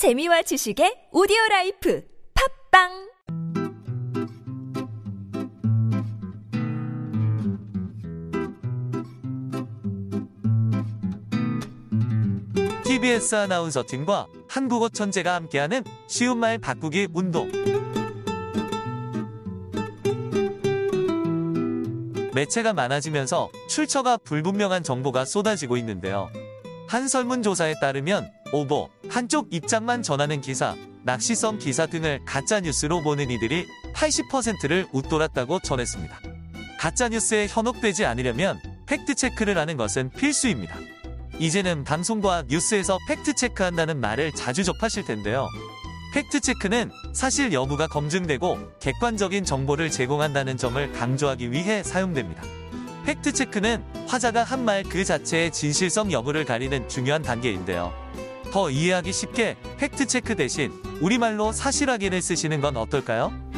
재미와 지식의 오디오 라이프 팟빵 TBS 아나운서 팀과 한국어 천재가 함께하는 쉬운 말 바꾸기 운동. 매체가 많아지면서 출처가 불분명한 정보가 쏟아지고 있는데요. 한 설문조사에 따르면 오보, 한쪽 입장만 전하는 기사, 낚시성 기사 등을 가짜뉴스로 보는 이들이 80%를 웃돌았다고 전했습니다. 가짜뉴스에 현혹되지 않으려면 팩트체크를 하는 것은 필수입니다. 이제는 방송과 뉴스에서 팩트체크한다는 말을 자주 접하실 텐데요. 팩트체크는 사실 여부가 검증되고 객관적인 정보를 제공한다는 점을 강조하기 위해 사용됩니다. 팩트체크는 화자가 한 말 그 자체의 진실성 여부를 가리는 중요한 단계인데요. 더 이해하기 쉽게 팩트체크 대신 우리말로 사실 확인을 쓰시는 건 어떨까요?